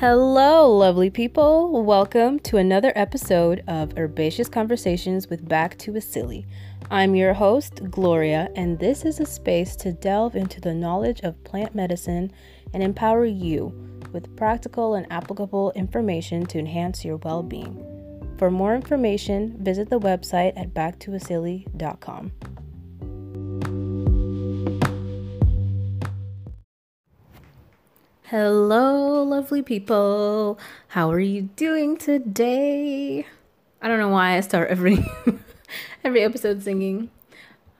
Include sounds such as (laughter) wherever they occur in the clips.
Hello, lovely people. Welcome to another episode of Herbaceous Conversations with Back to a Silly. I'm your host, Gloria, and this is a space to delve into the knowledge of plant medicine and empower you with practical and applicable information to enhance your well being. For more information, visit the website at backtoasilly.com. Hello, lovely people. How are you doing today? I don't know why I start every (laughs) every episode singing.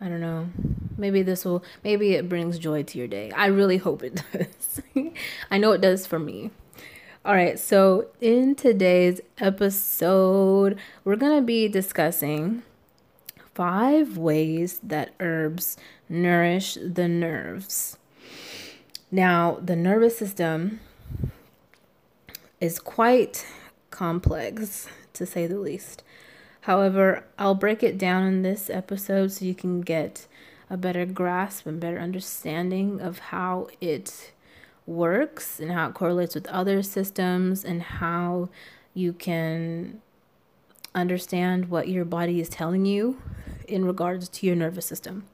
I don't know. Maybe this will maybe it brings joy to your day. I really hope it (laughs) does. I know it does for me. All right, so in today's episode, we're going to be discussing five ways that herbs nourish the nerves. Now, the nervous system is quite complex, to say the least. However, I'll break it down in this episode so you can get a better grasp and better understanding of how it works and how it correlates with other systems and how you can understand what your body is telling you in regards to your nervous system.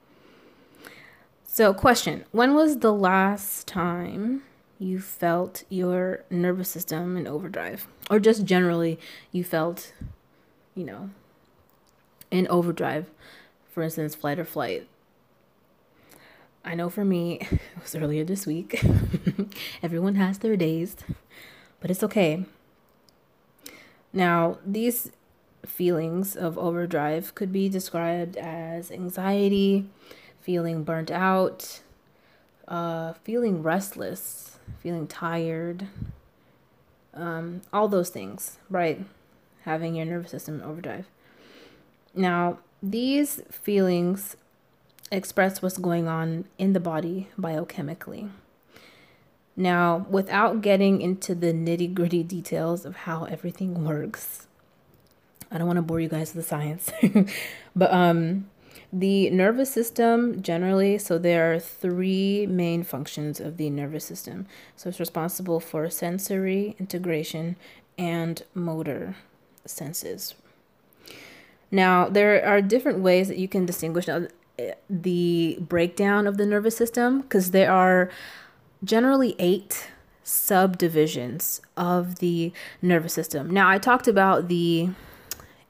So, question When was the last time you felt your nervous system in overdrive? Or just generally, you felt, you know, in overdrive? For instance, flight or flight. I know for me, (laughs) it was earlier this week. (laughs) Everyone has their days, but it's okay. Now, these feelings of overdrive could be described as anxiety, feeling burnt out, uh, feeling restless, feeling tired, um, all those things, right? Having your nervous system overdrive. Now, these feelings express what's going on in the body biochemically. Now, without getting into the nitty gritty details of how everything works, I don't want to bore you guys with the science, (laughs) but um, the nervous system, generally, so there are three main functions of the nervous system. So it's responsible for sensory integration and motor senses. Now, there are different ways that you can distinguish uh, the breakdown of the nervous system because there are generally eight subdivisions of the nervous system. Now, I talked about the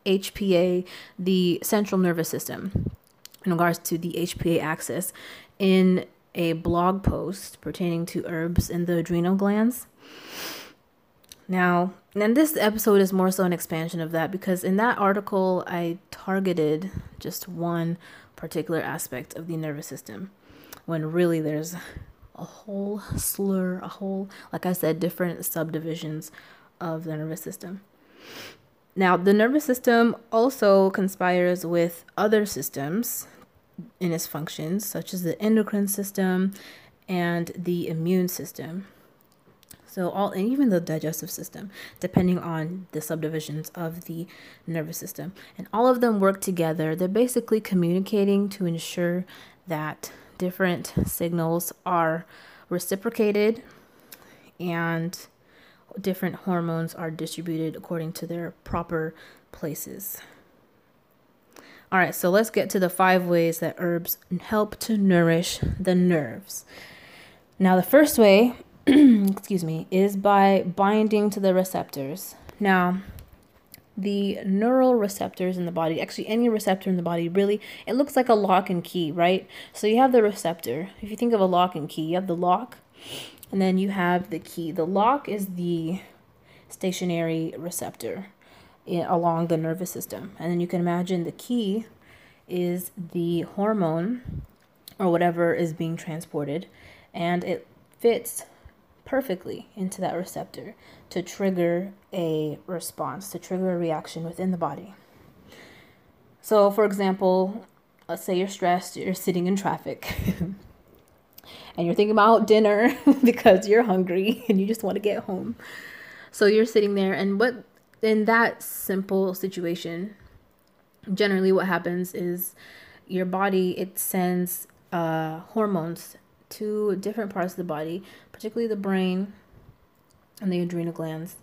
HPA, the central nervous system in regards to the HPA axis in a blog post pertaining to herbs in the adrenal glands. Now, and this episode is more so an expansion of that because in that article I targeted just one particular aspect of the nervous system when really there's a whole slur, a whole, like I said, different subdivisions of the nervous system. Now, the nervous system also conspires with other systems in its functions, such as the endocrine system and the immune system. So all and even the digestive system, depending on the subdivisions of the nervous system. And all of them work together. They're basically communicating to ensure that different signals are reciprocated and different hormones are distributed according to their proper places. All right, so let's get to the five ways that herbs help to nourish the nerves. Now, the first way, (clears throat) excuse me, is by binding to the receptors. Now, the neural receptors in the body, actually any receptor in the body, really, it looks like a lock and key, right? So you have the receptor. If you think of a lock and key, you have the lock, and then you have the key. The lock is the stationary receptor eh, along the nervous system. And then you can imagine the key is the hormone or whatever is being transported, and it fits perfectly into that receptor to trigger a response, to trigger a reaction within the body. So, for example, let's say you're stressed, you're sitting in traffic. (laughs) and you're thinking about dinner (laughs) because you're hungry (laughs) and you just want to get home. So you're sitting there, and what in that simple situation, generally what happens is your body it sends uh, hormones to different parts of the body, particularly the brain and the adrenal glands.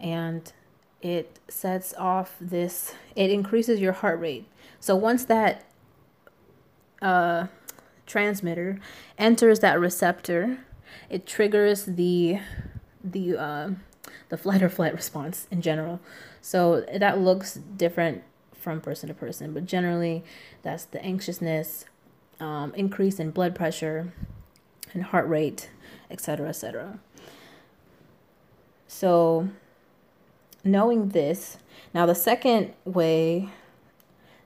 And it sets off this, it increases your heart rate. So once that uh, transmitter enters that receptor, it triggers the the uh, the flight or flight response in general. So that looks different from person to person, but generally that's the anxiousness, um, increase in blood pressure, and heart rate, etc., etc. So knowing this, now the second way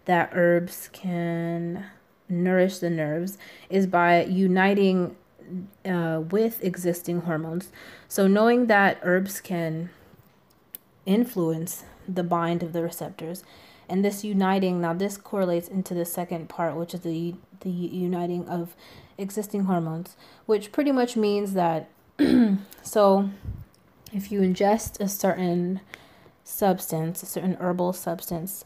that herbs can nourish the nerves is by uniting uh, with existing hormones. So, knowing that herbs can influence the bind of the receptors and this uniting now this correlates into the second part which is the the uniting of existing hormones which pretty much means that (clears throat) so if you ingest a certain substance a certain herbal substance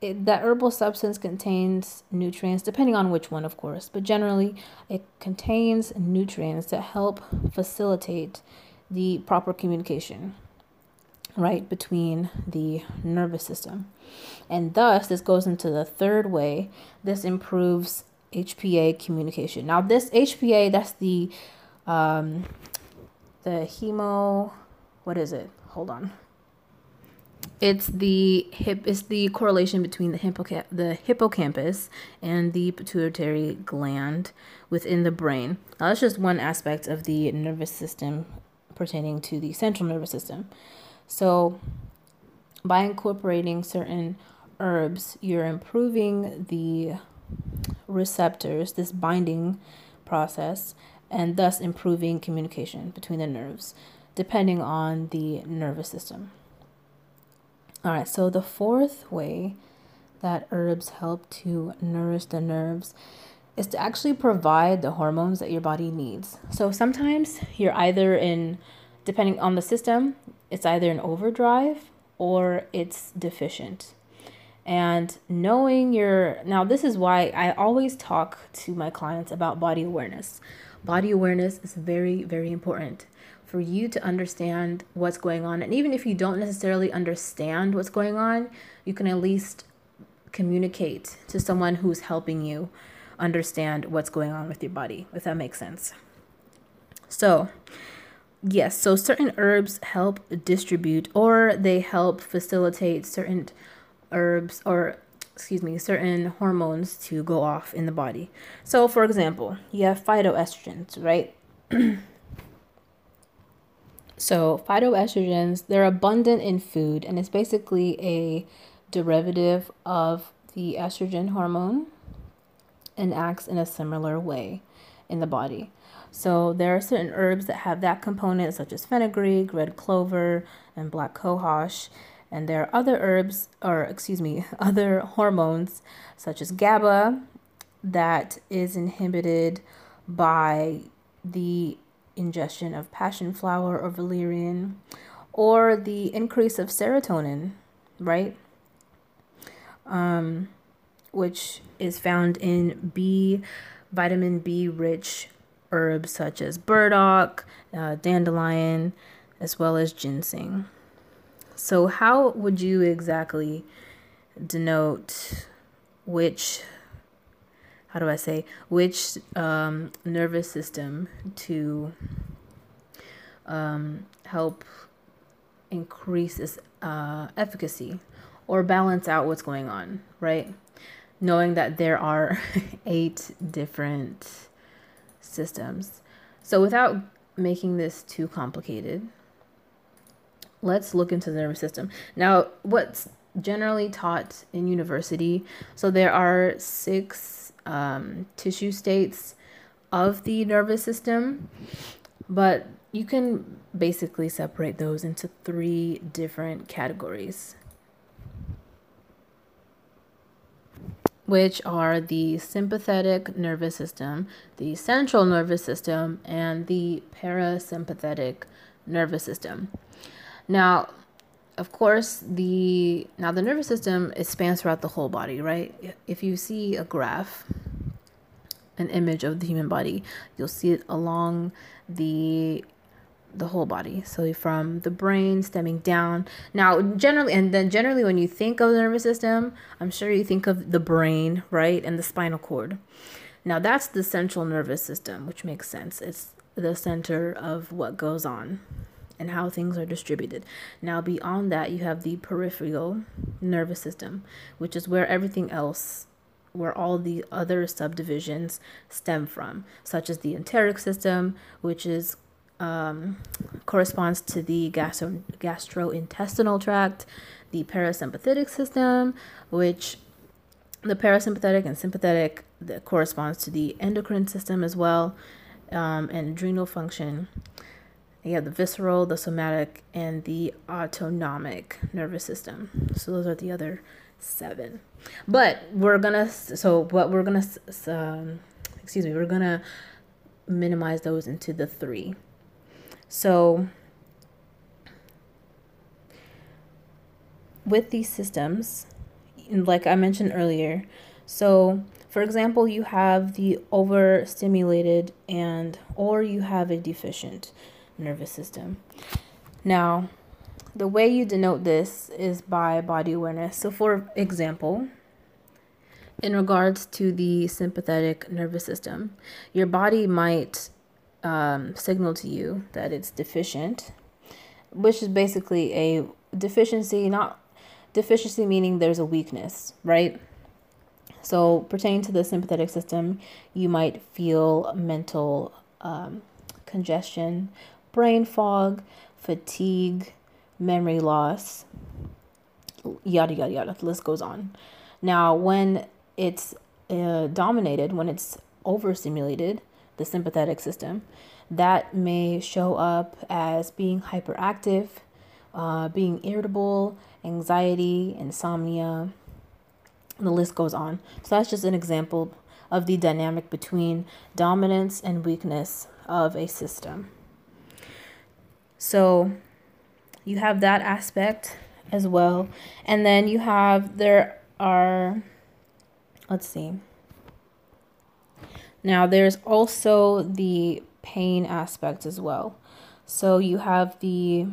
it, that herbal substance contains nutrients, depending on which one, of course, but generally it contains nutrients that help facilitate the proper communication, right, between the nervous system. And thus, this goes into the third way this improves HPA communication. Now, this HPA, that's the um, the hemo, what is it? Hold on it's the hip it's the correlation between the hippocamp the hippocampus and the pituitary gland within the brain. Now that's just one aspect of the nervous system pertaining to the central nervous system. So by incorporating certain herbs, you're improving the receptors, this binding process, and thus improving communication between the nerves, depending on the nervous system. All right, so the fourth way that herbs help to nourish the nerves is to actually provide the hormones that your body needs. So sometimes you're either in, depending on the system, it's either in overdrive or it's deficient. And knowing your, now this is why I always talk to my clients about body awareness. Body awareness is very, very important for you to understand what's going on. And even if you don't necessarily understand what's going on, you can at least communicate to someone who's helping you understand what's going on with your body, if that makes sense. So, yes, so certain herbs help distribute or they help facilitate certain herbs or excuse me, certain hormones to go off in the body. So, for example, you have phytoestrogens, right? (clears throat) So, phytoestrogens, they're abundant in food and it's basically a derivative of the estrogen hormone and acts in a similar way in the body. So, there are certain herbs that have that component, such as fenugreek, red clover, and black cohosh. And there are other herbs, or excuse me, (laughs) other hormones, such as GABA, that is inhibited by the ingestion of passion flower or valerian, or the increase of serotonin, right? Um, which is found in B, vitamin B rich herbs such as burdock, uh, dandelion, as well as ginseng. So, how would you exactly denote which how do I say, which um, nervous system to um, help increase its uh, efficacy or balance out what's going on, right? Knowing that there are (laughs) eight different systems. So, without making this too complicated, let's look into the nervous system. Now, what's generally taught in university, so there are six um, tissue states of the nervous system, but you can basically separate those into three different categories, which are the sympathetic nervous system, the central nervous system, and the parasympathetic nervous system. Now, of course, the now the nervous system it spans throughout the whole body, right? If you see a graph, an image of the human body, you'll see it along the the whole body. So from the brain stemming down. Now, generally, and then generally, when you think of the nervous system, I'm sure you think of the brain, right, and the spinal cord. Now, that's the central nervous system, which makes sense. It's the center of what goes on and how things are distributed. Now, beyond that, you have the peripheral nervous system, which is where everything else where all the other subdivisions stem from, such as the enteric system, which is um, corresponds to the gastro- gastrointestinal tract, the parasympathetic system, which the parasympathetic and sympathetic that corresponds to the endocrine system as well, um, and adrenal function. You have the visceral, the somatic, and the autonomic nervous system. So those are the other seven. But we're gonna so what we're gonna um, excuse me we're gonna minimize those into the three. So with these systems, like I mentioned earlier, so for example, you have the overstimulated and or you have a deficient nervous system. Now, the way you denote this is by body awareness. So, for example, in regards to the sympathetic nervous system, your body might um, signal to you that it's deficient, which is basically a deficiency, not deficiency meaning there's a weakness, right? So, pertaining to the sympathetic system, you might feel mental um, congestion, brain fog, fatigue, memory loss, yada, yada, yada. The list goes on. Now, when it's uh, dominated, when it's overstimulated, the sympathetic system, that may show up as being hyperactive, uh, being irritable, anxiety, insomnia. The list goes on. So that's just an example of the dynamic between dominance and weakness of a system. So you have that aspect as well. And then you have, there are, let's see. Now, there's also the pain aspect as well. So you have the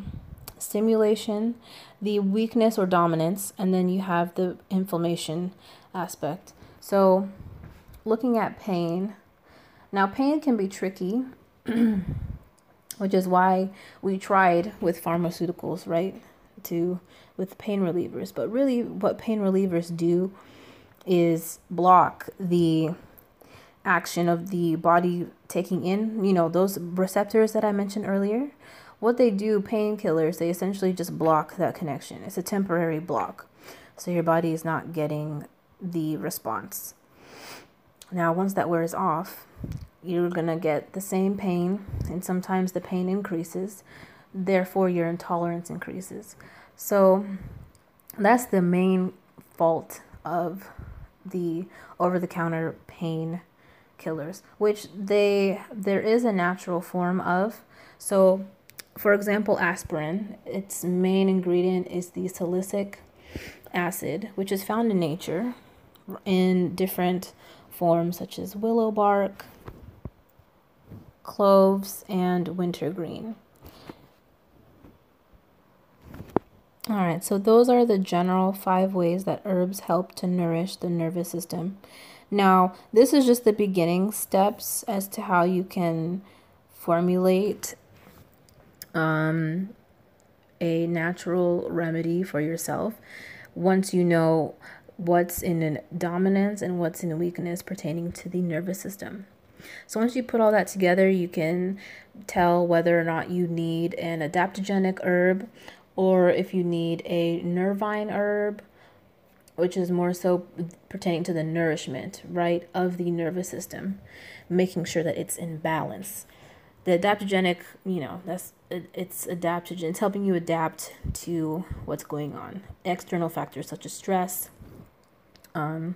stimulation, the weakness or dominance, and then you have the inflammation aspect. So, looking at pain, now pain can be tricky. (clears throat) which is why we tried with pharmaceuticals, right? To with pain relievers. But really, what pain relievers do is block the action of the body taking in, you know, those receptors that I mentioned earlier. What they do, painkillers, they essentially just block that connection. It's a temporary block. So your body is not getting the response. Now, once that wears off, you're going to get the same pain, and sometimes the pain increases. Therefore, your intolerance increases. So, that's the main fault of the over the counter pain killers, which they there is a natural form of. So, for example, aspirin, its main ingredient is the salicylic acid, which is found in nature in different forms such as willow bark, cloves, and wintergreen. All right, so those are the general five ways that herbs help to nourish the nervous system. Now, this is just the beginning steps as to how you can formulate um, a natural remedy for yourself once you know what's in dominance and what's in weakness pertaining to the nervous system. So once you put all that together, you can tell whether or not you need an adaptogenic herb or if you need a nervine herb, which is more so pertaining to the nourishment, right, of the nervous system, making sure that it's in balance. The adaptogenic, you know, that's it's adaptogen. It's helping you adapt to what's going on. External factors such as stress, um,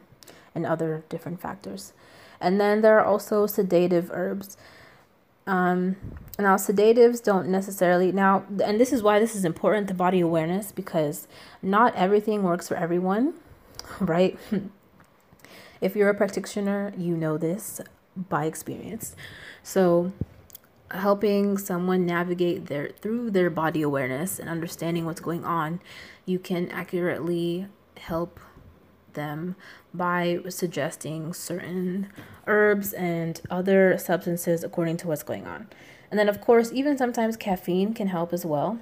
and other different factors. And then there are also sedative herbs. Um, now, sedatives don't necessarily, now, and this is why this is important the body awareness because not everything works for everyone, (laughs) right? (laughs) if you're a practitioner, you know this by experience. So, helping someone navigate their through their body awareness and understanding what's going on, you can accurately help them by suggesting certain herbs and other substances according to what's going on. And then, of course, even sometimes caffeine can help as well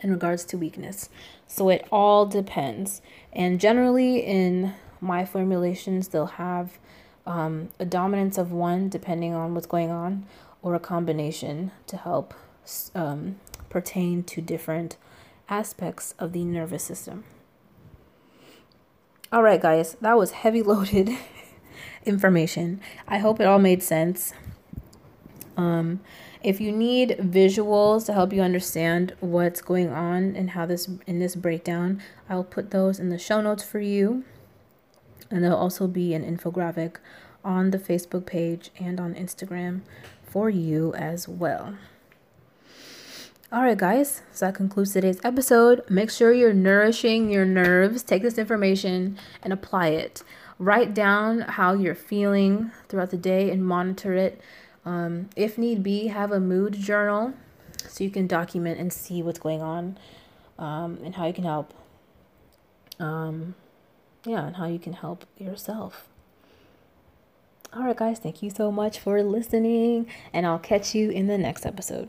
in regards to weakness. So it all depends. And generally, in my formulations, they'll have um, a dominance of one depending on what's going on, or a combination to help um, pertain to different aspects of the nervous system. All right, guys, that was heavy loaded (laughs) information. I hope it all made sense. Um, if you need visuals to help you understand what's going on and how this in this breakdown, I'll put those in the show notes for you. And there'll also be an infographic on the Facebook page and on Instagram for you as well. All right, guys, so that concludes today's episode. Make sure you're nourishing your nerves. Take this information and apply it. Write down how you're feeling throughout the day and monitor it. Um, if need be, have a mood journal so you can document and see what's going on um, and how you can help. Um, yeah, and how you can help yourself. All right, guys, thank you so much for listening, and I'll catch you in the next episode.